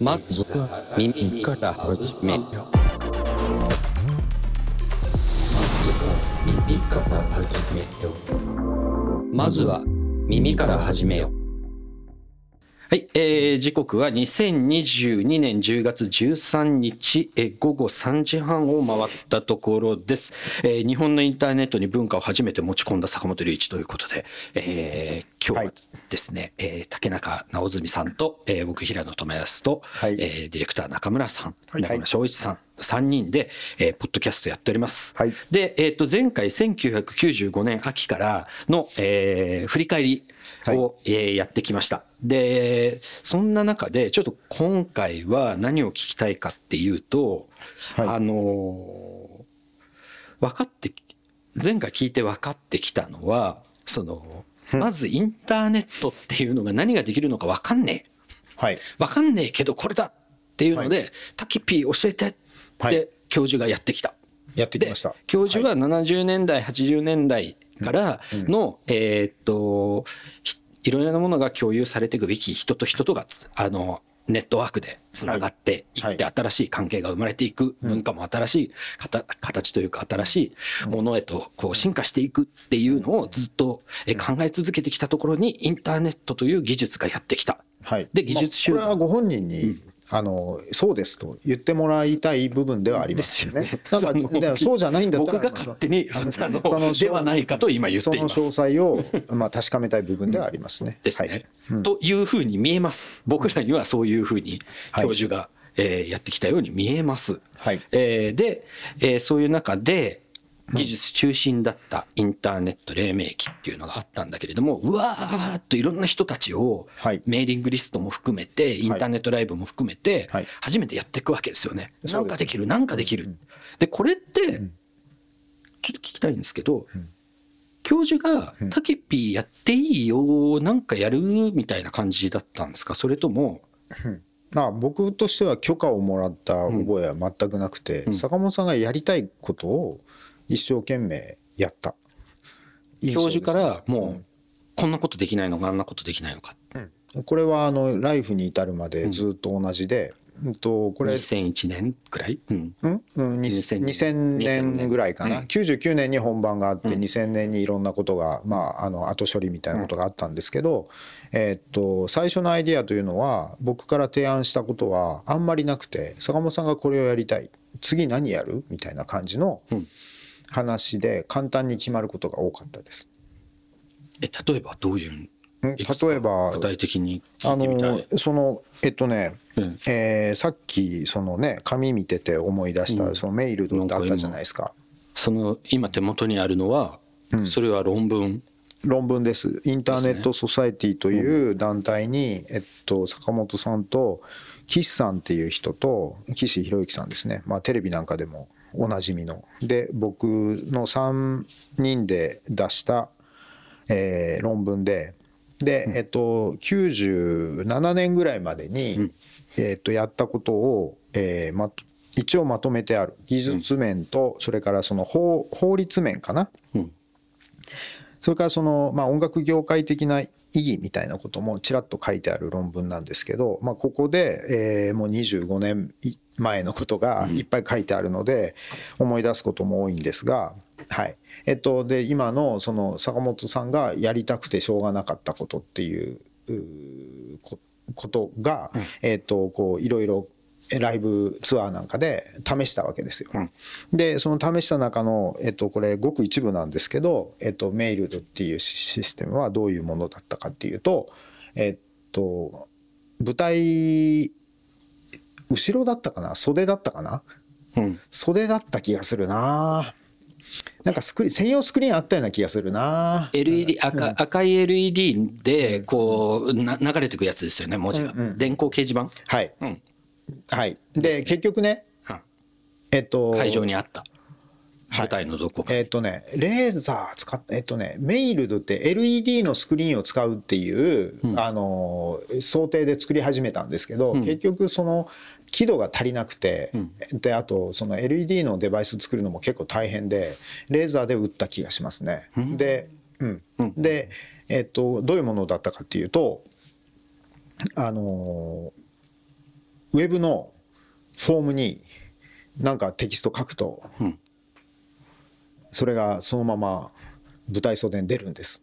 まずは耳から始めよう。耳から始めよう。まずは耳から始めよう。はい、えー、時刻は2022年10月13日、えー、午後3時半を回ったところです、えー。日本のインターネットに文化を初めて持ち込んだ坂本龍一ということで、えー、今日はですね、はい、えー、竹中直純さんと、えー、僕平野智康と、はい、えー、ディレクター中村さん、中村昭一さん、はい3人で、えー、ポッドキャストやっております。はい、で、えっ、ー、と、前回1995年秋からの、えー、振り返りを、はい、えー、やってきました。で、そんな中で、ちょっと今回は何を聞きたいかっていうと、はい、あの分かって、前回聞いて分かってきたのは、その、まずインターネットっていうのが何ができるのか分かんねえ。はい。分かんねえけどこれだっていうので、はい、タキピー教えてで、教授がやってきた。やってきました。教授は70年代、80年代からの、えっと、いろいろなものが共有されていくべき人と人とが、あの、ネットワークでつながっていって新しい関係が生まれていく文化も新しい形というか新しいものへとこう進化していくっていうのをずっと考え続けてきたところにインターネットという技術がやってきた。で技術集団、これはご本人にあのそうですと言ってもらいたい部分ではありますよね。なんかそうじゃないんだったら僕が勝手にそのではないかと今言っています。その詳細をまあ確かめたい部分ではありますね。ですね、はいというふうに見えます。僕らにはそういうふうに教授が、えー、やってきたように見えます。はい、えー、で、えー、そういう中で技術中心だったインターネット黎明期っていうのがあったんだけれども、うわーっといろんな人たちを、メーリングリストも含めて、インターネットライブも含めて、初めてやっていくわけですよね。なんかできる、なんかできる。で、これって、ちょっと聞きたいんですけど、教授がタケピーやっていいよ、なんかやるみたいな感じだったんですか？それとも、まあ、僕としては許可をもらった覚えは全くなくて、坂本さんがやりたいことを一生懸命やった。教授からもう、こんなことできないのか、あんなことできないのか。うん、これはあの、ライフに至るまでずっと同じで、うんと、これ。2001年ぐらい？うん。うん、うん、2000年ぐらいかな。うん、99年に本番があって、2000年にいろんなことが、まあ、あの、後処理みたいなことがあったんですけど、えっと、最初のアイディアというのは、僕から提案したことはあんまりなくて、坂本さんがこれをやりたい。次何やる？みたいな感じの、話で簡単に決まることが多かったです。え例えばどういう例えば具体的にあのそのえっとね、うん、えー、さっきそのね紙見てて思い出した、そのメールってあったじゃないですか。その今手元にあるのは、うん、それは論文？論文です。インターネットソサエティという団体に、えっと、坂本さんと岸さんっていう人と岸博之さんですね、まあ、テレビなんかでもおなじみの。で、僕の3人で出した、えー、論文で、で、えっと、97年ぐらいまでに、えっと、やったことを、えー、ま、一応まとめてある。技術面と、それからその法法律面かな。うんそれからその、まあ、音楽業界的な意義みたいなこともちらっと書いてある論文なんですけど、まあ、ここで、えー、もう25年前のことがいっぱい書いてあるので、思い出すことも多いんですが、はい。えっと、で、今のその坂本さんがやりたくてしょうがなかったことっていうことが、えっと、こう、いろいろライブツアーなんかで試したわけですよ。うん、で、その試した中の、えっと、これごく一部なんですけど、えっと、メイルドっていうシステムはどういうものだったかっていうと、えっと、舞台、後ろだったかな？袖だったかな、うん、袖だった気がするな。なんかスクリーン、専用スクリーンあったような気がするな。LED、赤、うん、赤い LED で、こう、な流れていくやつですよね、文字が。うんうん、電光掲示板？はい。うんはい。で、結局ね、えっと、会場にあった。舞台のどこか、えっ、とね、レーザー使っえっ、とね、メイルドって LED のスクリーンを使うっていう、うん、あの、想定で作り始めたんですけど、うん、結局その、輝度が足りなくて、うん、で、あと、その LED のデバイス作るのも結構大変で、レーザーで打った気がしますね。で、うん。で、えっ、と、どういうものだったかっていうと、あのウェブのフォームになんかテキスト書くと、うん。それがそのまま舞台袖に出るんです。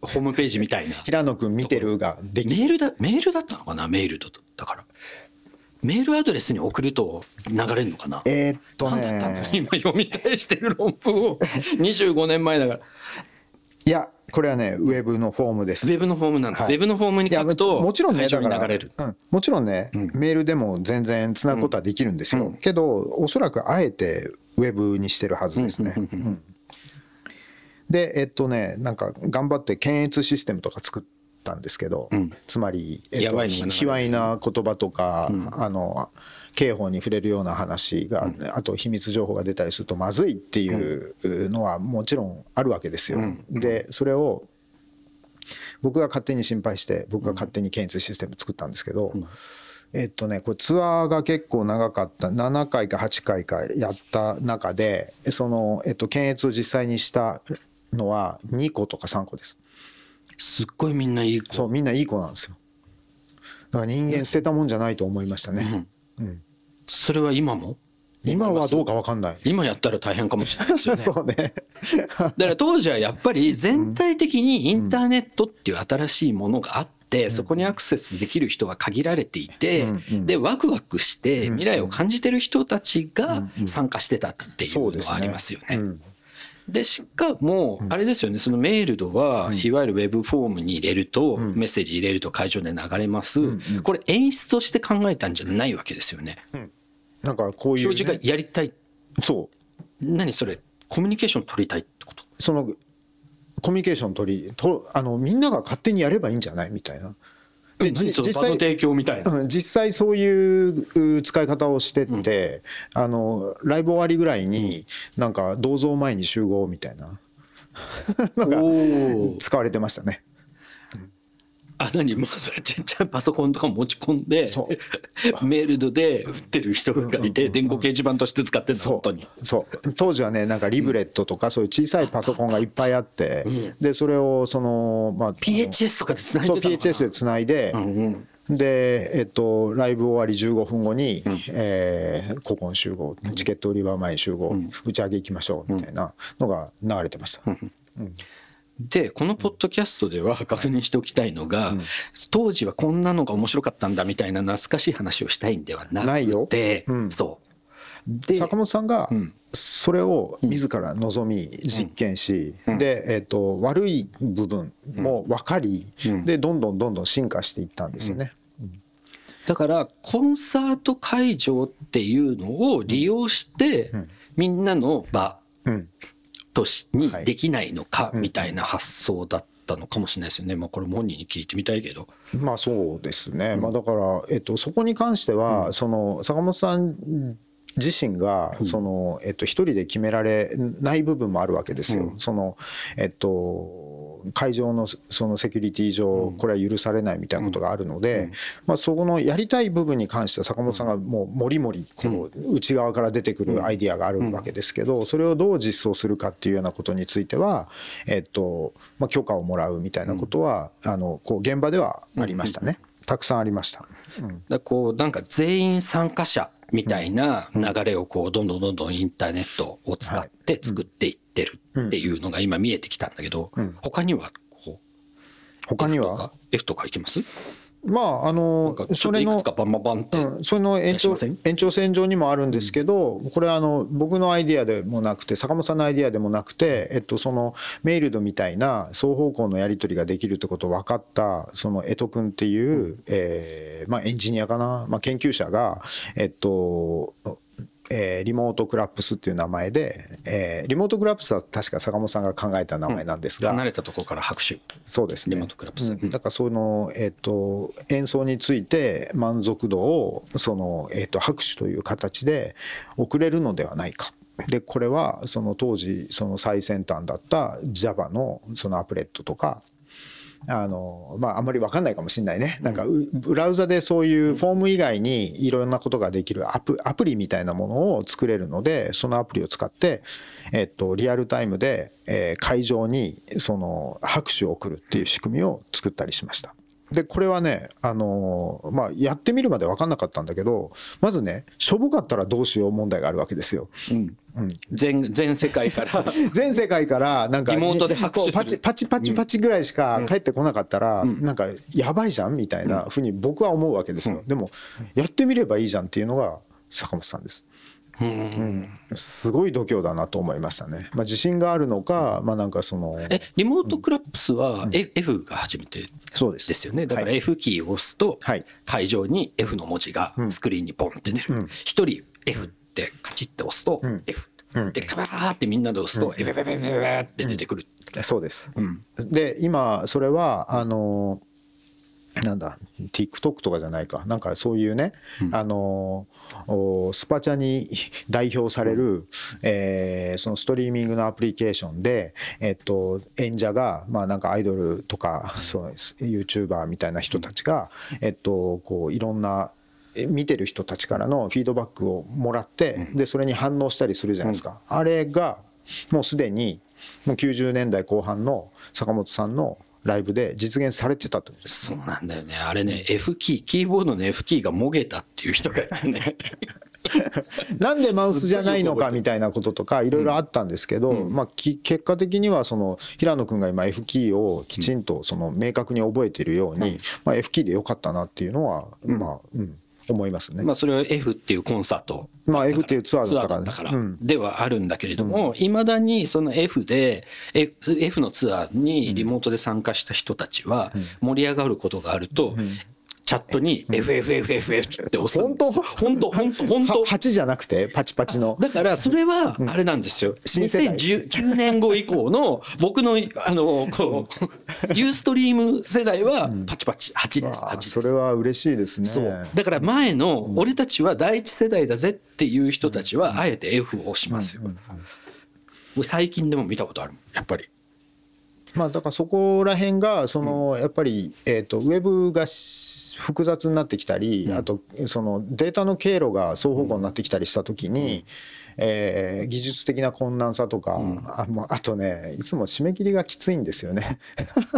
ホームページみたいな。平野君見てるができメールだメールだったのかな？メールだとだから。メールアドレスに送ると流れるのかな？えーっとね。今読み返してる論文を。25年前だから。いやこれはねウェブのフォームです。ウェブのフォームなんだ、はい。ウェブのフォームに書くともちろんねだからに流れる。うん、もちろんね、メールでも全然つなぐことはできるんですよ、けどおそらくあえてウェブにしてるはずですね、うん。でえっとねなんか頑張って検閲システムとか作ったんですけど、つまり、えっと、卑猥な言葉とか、あの刑法に触れるような話が、あと秘密情報が出たりするとまずいっていうのはもちろんあるわけですよ。でそれを僕が勝手に心配して僕が勝手に検閲システム作ったんですけど、えっとねこれツアーが結構長かった7回か8回かやった中でその、えっと、検閲を実際にしたのは2個とか3個ですすっごいみんないい子。そうみんないい子なんですよ。だから人間捨てたもんじゃないと思いましたね、それは今も？今はどうか分かんない。今やったら大変かもしれないですよね。そうね。だから当時はやっぱり全体的にインターネットっていう新しいものがあって、そこにアクセスできる人が限られていて、でワクワクして未来を感じてる人たちが参加してたっていうのはありますよね。うんでしかもあれですよねそのメールドはいわゆるウェブフォームに入れるとメッセージ入れると会場で流れます。これ演出として考えたんじゃないわけですよね。なんかこういう、教授がね、やりたい。そう。何それ？コミュニケーション取りたいってこと？そのコミュニケーション取りとあのみんなが勝手にやればいいんじゃない？みたいな。実際提供みたいな。うん実際そういうう使い方をしてって、あのライブ終わりぐらいになんか銅像前に集合みたいな のがおー使われてましたね。あ何もうそれちっちゃいパソコンとか持ち込んでそ メールドで売ってる人がいて電光掲示板として使って本当に。そう。当時はねなんかリブレットとかそういう小さいパソコンがいっぱいあって、でそれをそのまあ PHS とかで繋いそうでたのかな？PHS でつないで、うん。で、えっと、ライブ終わり15分後に、えー古今集合チケット売り場前に集合、打ち上げ行きましょうみたいなのが流れてました。でこのポッドキャストでは確認しておきたいのが、当時はこんなのが面白かったんだみたいな懐かしい話をしたいんではなないよ。くて、うん。そう。で坂本さんがん。それを自ら望み実験し、で、えっと悪い部分も分かり、でどんどんどんどん進化していったんですよね。だからコンサート会場っていうのを利用して、みんなの場うんとしにはい。できないのかみたいな発想だったのかもしれないですよね。まあこれも本人に聞いてみたいけど。まあそうですね、まあ、だから、えっと、そこに関しては、その坂本さん自身がその、えっと、一人で決められない部分もあるわけですよ。そのえっと会場のそのセキュリティ上これは許されないみたいなことがあるので、まあ、そこのやりたい部分に関しては坂本さんがもうもりもりこう内側から出てくるアイディアがあるわけですけどそれをどう実装するかっていうようなことについては、えっとまあ、許可をもらうみたいなことはあのこう現場ではありましたね。たくさんありました。だからこうなんか全員参加者みたいな流れをこうどんどんどんどんインターネットを使って作っていってるっていうのが今見えてきたんだけど、他にはこう他には？か F とかいきます？まああのそれのその延長延長線上にもあるんですけど、これはあの僕のアイディアでもなくて坂本さんのアイディアでもなくて、えっと、そのメールドみたいな双方向のやり取りができるってことを分かったその江戸君っていう、えーまあ、エンジニアかな、まあ、研究者が、えっとえーリモートクラップスっていう名前で、えーリモートクラップスは確か坂本さんが考えた名前なんですが、離れたところから拍手。そうですね。リモートクラップス。うん。だからその、えっと演奏について満足度をその、えっと拍手という形で送れるのではないか。でこれはその当時その最先端だった Java のそのアプレットとかあのまああんまり分かんないかもしれないねなんかうブラウザでそういうフォーム以外にいろんなことができるアプアプリみたいなものを作れるのでそのアプリを使って、えっと、リアルタイムで、えー会場にその拍手を送るっていう仕組みを作ったりしました。でこれはね、あのーまあ、やってみるまで分かんなかったんだけどまずねしょぼかったらどうしよう問題があるわけですよ。全全世界から。全世界からなんかリモートでパチパチパチパチぐらいしか返ってこなかったら、なんかやばいじゃんみたいなふうに僕は思うわけですよ、でもやってみればいいじゃんっていうのが坂本さんです。うん。すごい度胸だなと思いましたね。まあ、自信があるのか、まあ、なんかそのえリモートクラップスは F が初めてそうです。ですよね。だからはい。F キーを押すとはい。会場に F の文字がスクリーンにポンって出る。一人 F ってカチッて押すと F でカバーってみんなで押すと F って出てくる。そうです。で今それはあのなんだ TikTok とかじゃないか。なんかそういうね、あのおスパチャに 代表される、えーそのストリーミングのアプリケーションで、えっと、演者が、まあ、なんかアイドルとかそう YouTuber みたいな人たちが、えっと、こういろんなえ見てる人たちからのフィードバックをもらって、でそれに反応したりするじゃないですか、あれがもうすでにもう90年代後半の坂本さんのライブで実現されてたとそうなんだよね。あれね F キーキーボードの F キーがもげたっていう人がいてね。なんでマウスじゃないのかみたいなこととかいろいろあったんですけど、まあ、き結果的にはその平野君が今 F キーをきちんとその明確に覚えているように、まあ、F キーでよかったなっていうのは、まあうん、思いますね。まあそれは F っていうコンサートまあ F っていうツアーだったからね。からではあるんだけれどもいまだにその F で F のツアーにリモートで参加した人たちは盛り上がることがあるとチャットに FFFFF って押すんですよ。本当？本当？本当？は8じゃなくてパチパチの。だからそれはあれなんですよ。新世代。2019年後以降の僕のあのこうユーストリーム世代はパチパチ8ですあ8です。それは嬉しいですね。そう。だから前の俺たちは第一世代だぜっていう人たちはあえて F を押しますよ。俺最近でも見たことあるやっぱり。まあだからそこら辺がそのやっぱりえっとウェブがし複雑になってきたりあとそのデータの経路が双方向になってきたりした時にえー技術的な困難さとかあもうあとねいつも締め切りがきついんですよね。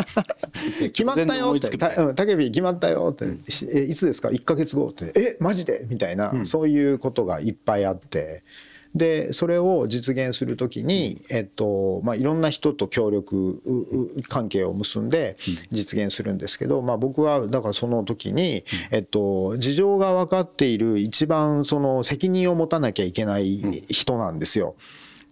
決まったよ思って「いつくみたけび決まったよ」って「しえいつですか？1ヶ月後」って「えマジで?」みたいなそういうことがいっぱいあって。でそれを実現するときに、えっとまあ、いろんな人と協力うう関係を結んで実現するんですけど、まあ、僕はだからその時に、えっと、事情が分かっている一番その責任を持たなきゃいけない人なんですよ。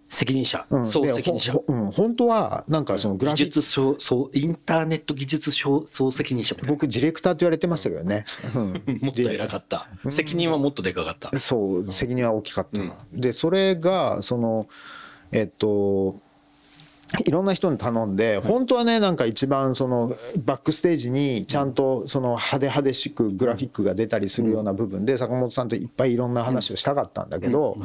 責任者、うん。で総責任者。うん、本当はなんかそのグラフィック技術総総インターネット技術総総責任者みたいな。僕ディレクターって言われてましたけどね。うん。もっと偉かった。責任はもっとでかかった。そう責任は大きかったな、でそれがそのえっといろんな人に頼んで本当はねなんか一番そのバックステージにちゃんとその派手派手しくグラフィックが出たりするような部分で坂本さんといっぱいいろんな話をしたかったんだけど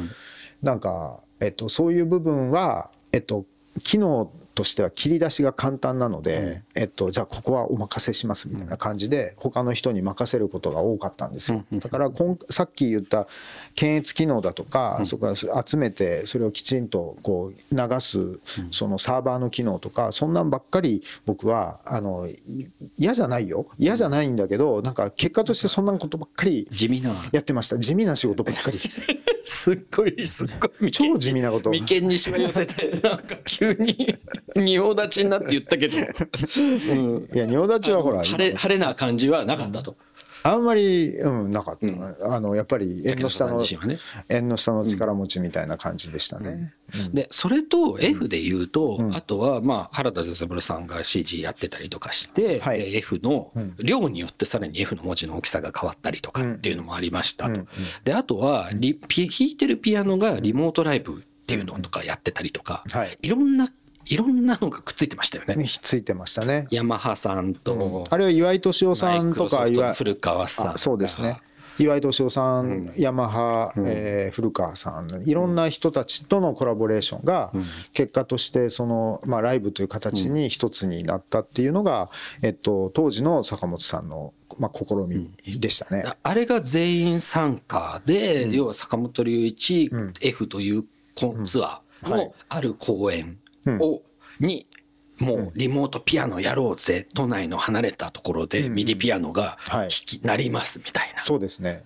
なんかえっとそういう部分はえっと機能としては切り出しが簡単なので、えっと、じゃあここはお任せしますみたいな感じで他の人に任せることが多かったんですよ。だからこんさっき言った検閲機能だとか、そこから集めてそれをきちんとこう流すそのサーバーの機能とかそんなんばっかり僕はあのい嫌じゃないよ。嫌じゃないんだけどなんか結果としてそんなことばっかり地味な。やってました。地味な仕事ばっかり。すっごいすっごい。超地味なこと。眉間にしわ寄せてなんか急に仁王立ちになって言ったけど、うん、いや仁王立ちはほら晴れ晴れな感じはなかったと。あんまり、うん、なかった、あのやっぱり縁の下の、ね。縁の下の力持ちみたいな感じでしたね。でそれと F で言うと、あとはまあ原田哲三郎さんが CG やってたりとかして、はい。で F の量によってさらに F の文字の大きさが変わったりとかっていうのもありましたと。であとはリピ弾いてるピアノがリモートライブっていうのとかやってたりとか、はい。いろんないろんなのがくっついてましたよね。ひっついてましたね。ヤマハさんと、あれは岩井敏夫さんとか古川さんあそうですね。岩井敏夫さん、ヤマハ、えー古川さんいろんな人たちとのコラボレーションが結果としてその、まあ、ライブという形に一つになったっていうのが、えっと、当時の坂本さんの、まあ、試みでしたね。ああれが全員参加で、要は坂本龍一 F というコンツアーのある公演を、にもうリモートピアノやろうぜ、都内の離れたところでミディピアノが弾き、なりますみたいな。そうですね。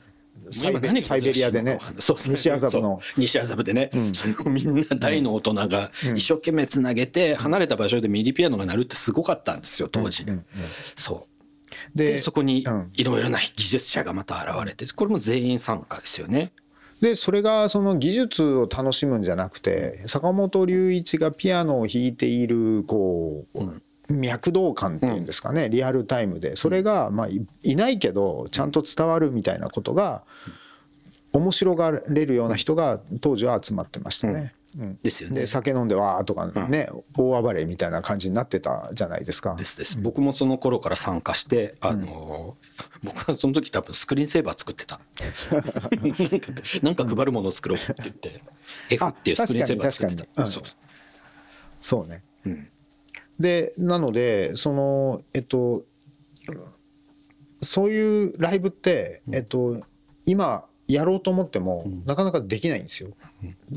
サイサイベリアでね。そう西麻布の。西麻布でね、それをみんな大の大人が一生懸命つなげて離れた場所でミディピアノが鳴るってすごかったんですよ当時、そう。でそこにうん。いろいろな技術者がまた現れてこれも全員参加ですよねでそれがその技術を楽しむんじゃなくて坂本龍一がピアノを弾いているこう、脈動感っていうんですかね、リアルタイムでそれがまあいいないけどちゃんと伝わるみたいなことが面白がれるような人が当時は集まってましたね。うん。ですよね。で酒飲んでわーとかね、大暴れみたいな感じになってたじゃないですか。ですです。僕もその頃から参加してあの僕はその時多分スクリーンセーバー作ってた。なんか配るものを作ろうって言って F っていうスクリーンセーバー作ってた。そうそう。ね。うん。でなのでそのえっとそういうライブって、えっと、今やろうと思っても、なかなかできないんですよ。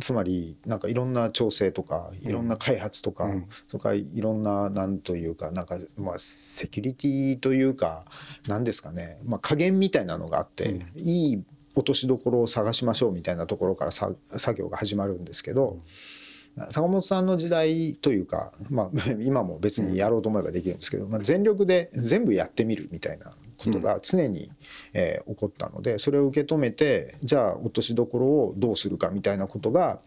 つまりなんかいろんな調整とかいろんな開発とか、それからいろんななんというかなんかまあセキュリティというかなんですかね、まあ、加減みたいなのがあって、いい落としどころを探しましょうみたいなところからさ作業が始まるんですけど。坂本さんの時代というか、まあ、今も別にやろうと思えばできるんですけど、まあ、全力で全部やってみるみたいなことが常に、えー起こったのでそれを受け止めてじゃあ落としどころをどうするかみたいなことが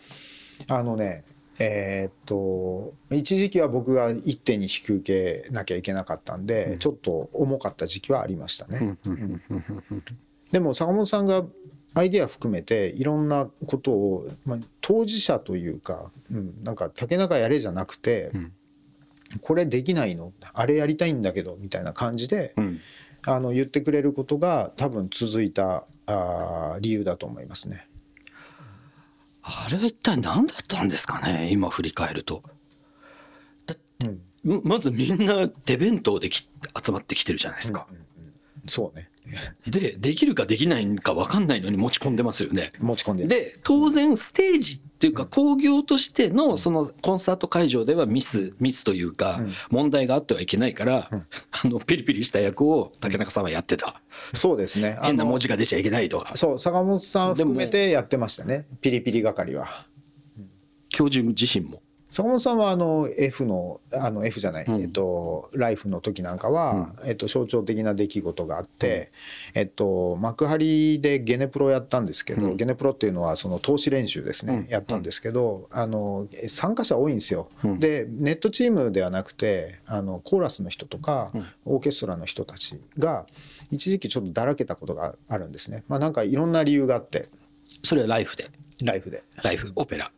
あのねえーっと一時期は僕が一手に引き受けなきゃいけなかったんで、ちょっと重かった時期はありましたね。でも坂本さんがアイデア含めていろんなことを、まあ、当事者というか、うん、なんか竹中やれじゃなくて、これできないの？あれやりたいんだけどみたいな感じで、うんあの言ってくれることが多分続いたあー理由だと思いますね。あれは一体何だったんですかね？今振り返ると。だままずみんな手弁当でき集まってきてるじゃないですか。そうねでできるかできないか分かんないのに持ち込んでますよね。持ち込んでで当然ステージっていうか興行としてのそのコンサート会場ではミスミスというか問題があってはいけないから、あのピリピリした役を竹中さんはやってた。そうですね。変な文字が出ちゃいけないとか。そう坂本さん含めてやってましたね。ピリピリ係は。教授自身も。坂本さんはあの F のあの F じゃない、えっとライフの時なんかは、えっと象徴的な出来事があって、えっと幕張でゲネプロやったんですけど、ゲネプロっていうのはその投資練習ですね、やったんですけどあの参加者多いんですよ。でネットチームではなくてあのコーラスの人とか、オーケストラの人たちが一時期ちょっとだらけたことがあるんですね。まあなんかいろんな理由があって。それはライフで。ライフで。ライフオペラ。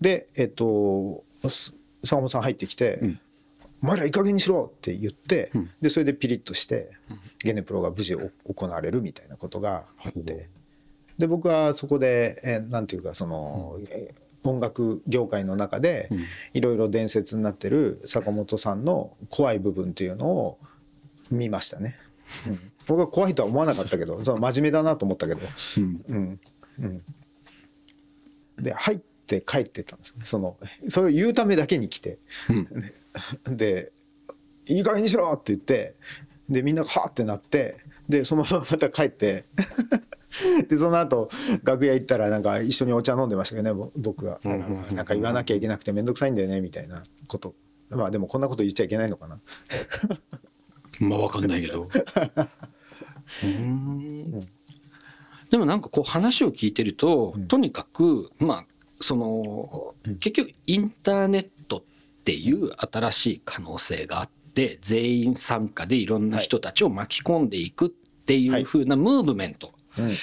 でえっとす坂本さん入ってきて「お前らいい加減にしろ!」って言って、でそれでピリッとして、ゲネプロが無事お行われるみたいなことがあって。で僕はそこで、えーなんていうかその、えー音楽業界の中でいろいろ伝説になってる坂本さんの怖い部分っていうのを見ましたね。うん。僕は怖いとは思わなかったけどその真面目だなと思ったけど、うん。うん、で「はい」って帰ってったんですそのそれを言うためだけに来て、で「いい加減にしろ!」って言ってでみんながはーってなってでそのまままた帰って。でその後楽屋行ったらなんか一緒にお茶飲んでましたけどねぼ僕がなんかなんか言わなきゃいけなくて面倒くさいんだよねみたいなこと。まあでもこんなこと言っちゃいけないのかな。まあ分かんないけど。うん。でもなんかこう話を聞いてると、とにかくまあその結局インターネットっていう新しい可能性があって全員参加でいろんな人たちを巻き込んでいくっていう風なムーブメント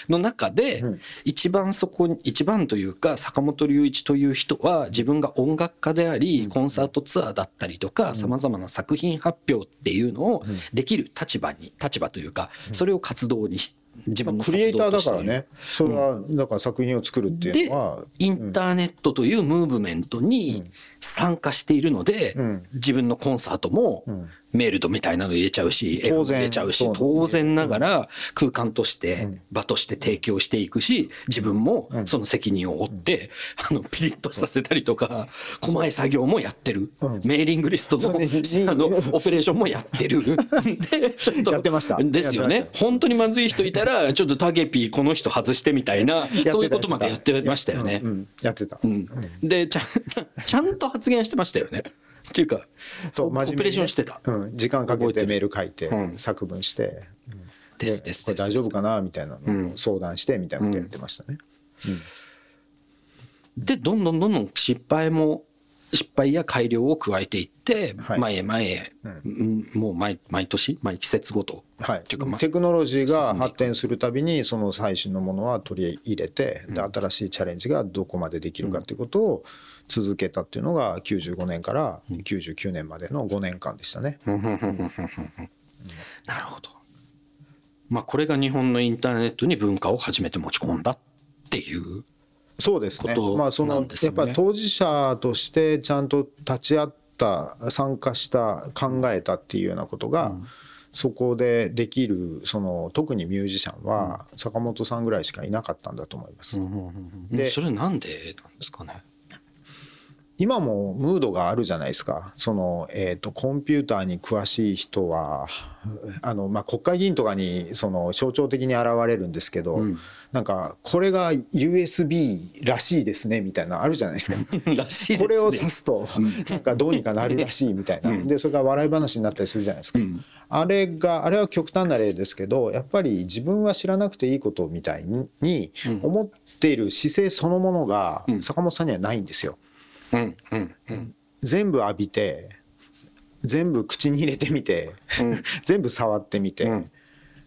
の中で一番そこに一番というか坂本龍一という人は自分が音楽家でありコンサートツアーだったりとかさまざまな作品発表っていうのをできる立場に立場というかそれを活動にし自分のクリエイターだからねそれはだから作品を作るっていうでのはインターネットというムーブメントに参加しているので、ん。自分のコンサートもメールドみたいなの入れちゃうし、当然入れちゃうし当然ながら空間として、場として提供していくし、自分もその責任を負って、あの、ピリッとさせたりとか、細い作業もやってる。メーリングリストの、あの、オペレーションもやってる。で、ちょっと。やってましたですよね。本当にまずい人いたら、ちょっとタゲピーこの人外してみたいな、そういうことまでやってましたよねう。んやってた、うんでちゃんと発言してましたよね。っていうかオそう真面目にね。オペレーションしてた。うん、時間かけてメール書いて、うん。作文して、ですですこれ大丈夫かなみたいなのを相談してみたいなことやってましたね、でどんどんどんどん失敗も失敗や改良を加えていって、はい。前へ前へ、うん。もう毎毎年毎季節ごと、はい。っていうか、まあテクノロジーが発展するたびにその最新のものは取り入れて、で新しいチャレンジがどこまでできるかということを続けたっていうのが95年から99年までの5年間でしたね。なるほど。まあこれが日本のインターネットに文化を初めて持ち込んだっていう。そうですね。まあそのやっぱり当事者としてちゃんと立ち会った参加した考えたっていうようなことが、そこでできるその特にミュージシャンは坂本さんぐらいしかいなかったんだと思います。でそれなんでなんですかね？今もムードがあるじゃないですか。その、えー、とコンピューターに詳しい人はあの、まあ、国会議員とかにその象徴的に現れるんですけど、なんかこれが USB らしいですねみたいなのあるじゃないですか。すね。これを指すとなんかどうにかなるらしいみたいな、でそれが笑い話になったりするじゃないですか、あれがあれは極端な例ですけどやっぱり自分は知らなくていいことみたいに思っている姿勢そのものが坂本さんにはないんですよ。うんうんうん。全部浴びて全部口に入れてみて、全部触ってみて、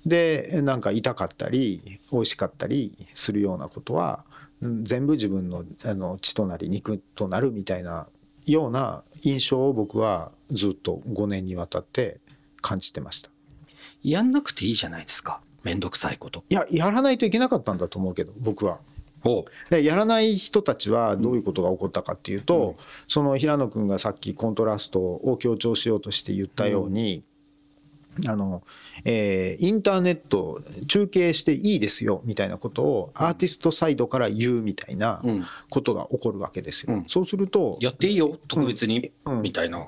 でなんか痛かったり美味しかったりするようなことはうん全部自分のあの血となり肉となるみたいなような印象を僕はずっと5年にわたって感じてました。やんなくていいじゃないですか。めんどくさいこと。いややらないといけなかったんだと思うけど僕は。おでやらない人たちはどういうことが起こったかっていうと、その平野君がさっきコントラストを強調しようとして言ったように、あのえーインターネット中継していいですよみたいなことをアーティストサイドから言うみたいなことが起こるわけですよ。そうするとやっていいよ特別に、うん。みたいな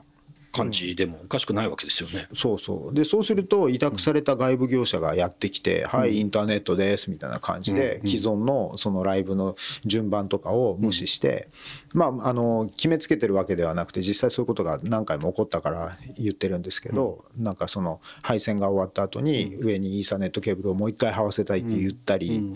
感じでもおかしくないわけですよね。そうそう。でそうすると委託された外部業者がやってきて「はいインターネットです」みたいな感じで既存のそのライブの順番とかを無視してまああの決めつけてるわけではなくて実際そういうことが何回も起こったから 言ってるんですけどなんかその配線が終わった後に上にイーサネットケーブルをもう一回這わせたいって言ったり。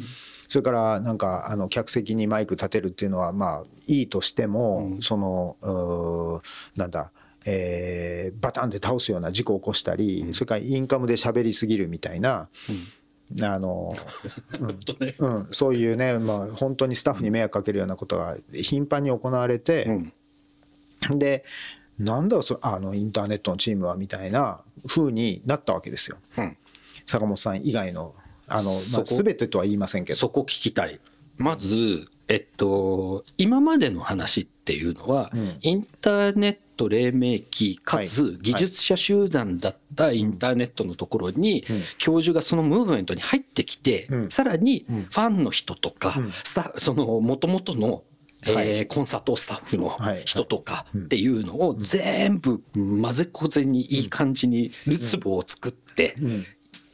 それからなんかあの客席にマイク立てるっていうのはまあいいとしてもそのなんだえーバタンって倒すような事故を起こしたり、それからインカムで喋りすぎるみたいな、あの、うん、そういうね、まあ、本当にスタッフに迷惑かけるようなことが頻繁に行われて、でなんだそあのインターネットのチームはみたいな風になったわけですよ、うん。坂本さん以外のあの、まあ、全てとは言いませんけど。そこ聞きたい。まず、えっと、今までの話っていうのは、インターネット黎明期かはつい。技術者集団だったインターネットのところに教授がそのムーブメントに入ってきて、さらにファンの人とか、スタその元々のえーコンサートスタッフのはい。人とかっていうのを全部混ぜこぜにいい感じにるつぼを作って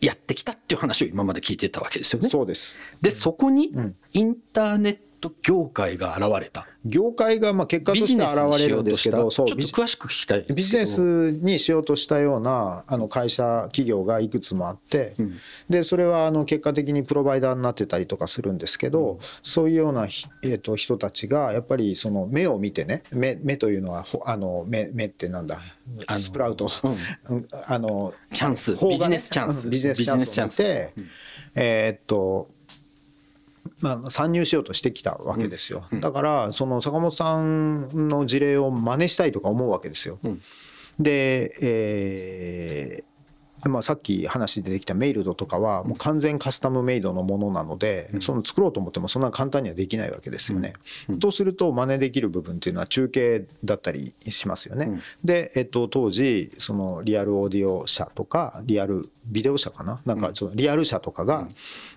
やってきたっていう話を今まで聞いてたわけですよね。そうです。でそこにインターネット業界が現れた。業界がまあ結果として現れるんですけどそうちょっと詳しく聞きたいんビジネスにしようとしたようなあの会社企業がいくつもあって、でそれはあの結果的にプロバイダーになってたりとかするんですけど、そういうようなひ、えー、と人たちがやっぱりその目を見てね目目というのはほあの目目ってなんだ？スプラウト、うん。あのチャンス。ね。ビジネスチャンス。うんビジネスチャンスを見て、えーっとまあ、参入しようとしてきたわけですよ、だからその坂本さんの事例を真似したいとか思うわけですよ。で、えーまあ、さっき話出てきたメイルドとかはもう完全カスタムメイドのものなので、その作ろうと思ってもそんな簡単にはできないわけですよね。とすると真似できる部分っていうのは中継だったりしますよね。で、えっと、当時そのリアルオーディオ社とかリアルビデオ社かな？なんかそのリアル社とかが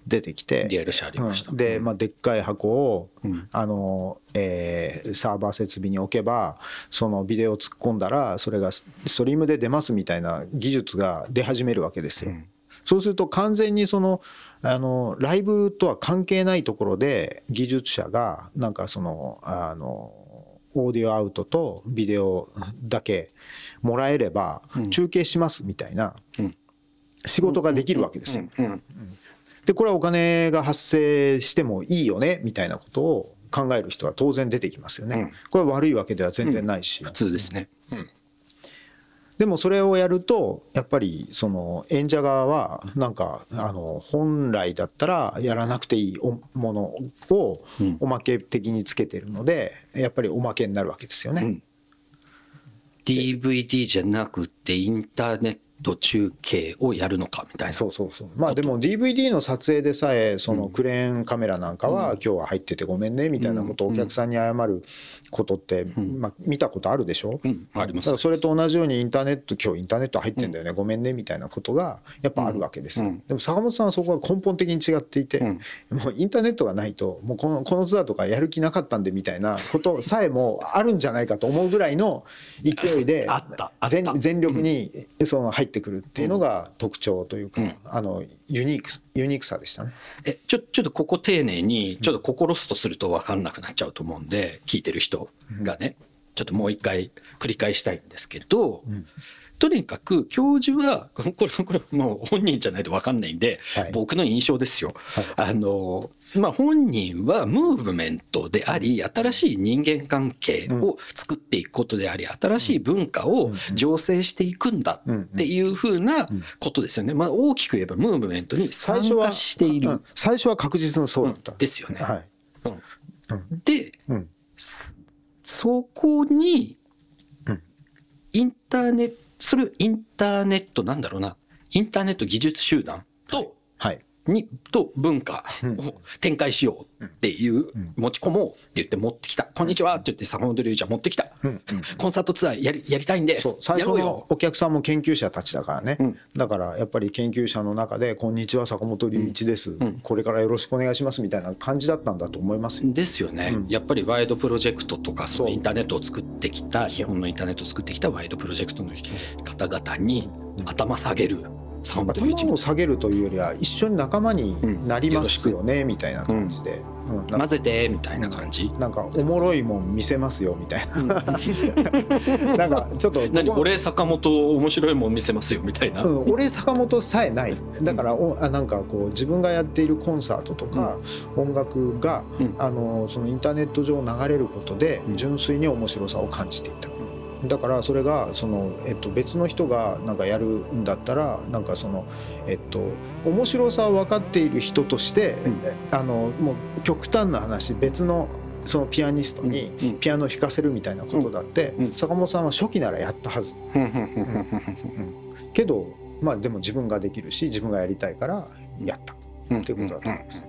出てきて、リアル社ありました。うん。で、まあ、でっかい箱を、あのえーサーバー設備に置けばそのビデオを突っ込んだらそれがスストリームで出ますみたいな技術が出始めるわけですよ。そうすると完全にそのあのライブとは関係ないところで技術者がなんかそのあのオーディオアウトとビデオだけもらえれば中継しますみたいな仕事ができるわけですよ。うんでこれはお金が発生してもいいよねみたいなことを考える人は当然出てきますよね。これは悪いわけでは全然ないし、普通ですね。でもそれをやるとやっぱりその演者側はなんかあの本来だったらやらなくていいおものをおまけ的につけてるのでやっぱりおまけになるわけですよね。DVD じゃなくてインターネット中継をやるのかみたいな。そうそうそう。まあでも DVD の撮影でさえそのクレーンカメラなんかは今日は入っててごめんねみたいなことをお客さんに謝ることってまあ見たことあるでしょ、うんあります。それと同じようにインターネット今日インターネット入ってんだよね、ごめんねみたいなことがやっぱあるわけです。よ、でも坂本さんはそこが根本的に違っていて、もうインターネットがないともうこのこのツアーとかやる気なかったんでみたいなことさえもあるんじゃないかと思うぐらいの勢いであったあった。全全力にその入ってくるっていうのが特徴というか、あのユニークユニークさでしたね。えちょちょっとここ丁寧にちょっと心ストすると分かんなくなっちゃうと思うんで聞いてる人がねちょっともう一回繰り返したいんですけど、とにかく教授は これこれもう本人じゃないと分かんないんで、はい。僕の印象ですよ。あのまあ本人はムーブメントであり新しい人間関係を作っていくことであり新しい文化を醸成していくんだっていうふうなことですよね。まあ大きく言えばムーブメントに参最初は加している。うん。最初は確実にそうだった、ですよね。はい。うん。で、うん。そそこに、インターネット、それインターネットなんだろうな、インターネット技術集団と、に、と文化を展開しようっていう、持ち込もうって言って持ってきた。こんにちは。って言って坂本龍一は持ってきた。コンサートツアーやりやりたいんです。最初の。お客さんも研究者たちだからね、だからやっぱり研究者の中で「こんにちは坂本龍一です、これからよろしくお願いします」みたいな感じだったんだと思いますよ。ですよね、やっぱりワイドプロジェクトとかそのインターネットを作ってきた日本のインターネットを作ってきたワイドプロジェクトの方々に頭下げる坂本龍一頭を下げるというよりは一緒に仲間になりますよねみたいな感じで、うん。混ぜてみたいな感じ、なんかおもろいもん見せますよみたいな。なんかちょっと何？俺坂本面白いもん見せますよみたいな、うん、俺坂本さえない。だからおあなんかこう自分がやっているコンサートとか音楽が、うん。あのそのインターネット上流れることで純粋に面白さを感じていた。だからそれがその、えっと、別の人がなんかやるんだったらなんかその、えっと、面白さを分かっている人として、あのもう極端な話別のそのピアニストにうん。うん。ピアノを弾かせるみたいなことだって、うん。坂本さんは初期ならやったはず。けどまあでも自分ができるし自分がやりたいからやったっていうことだと思います。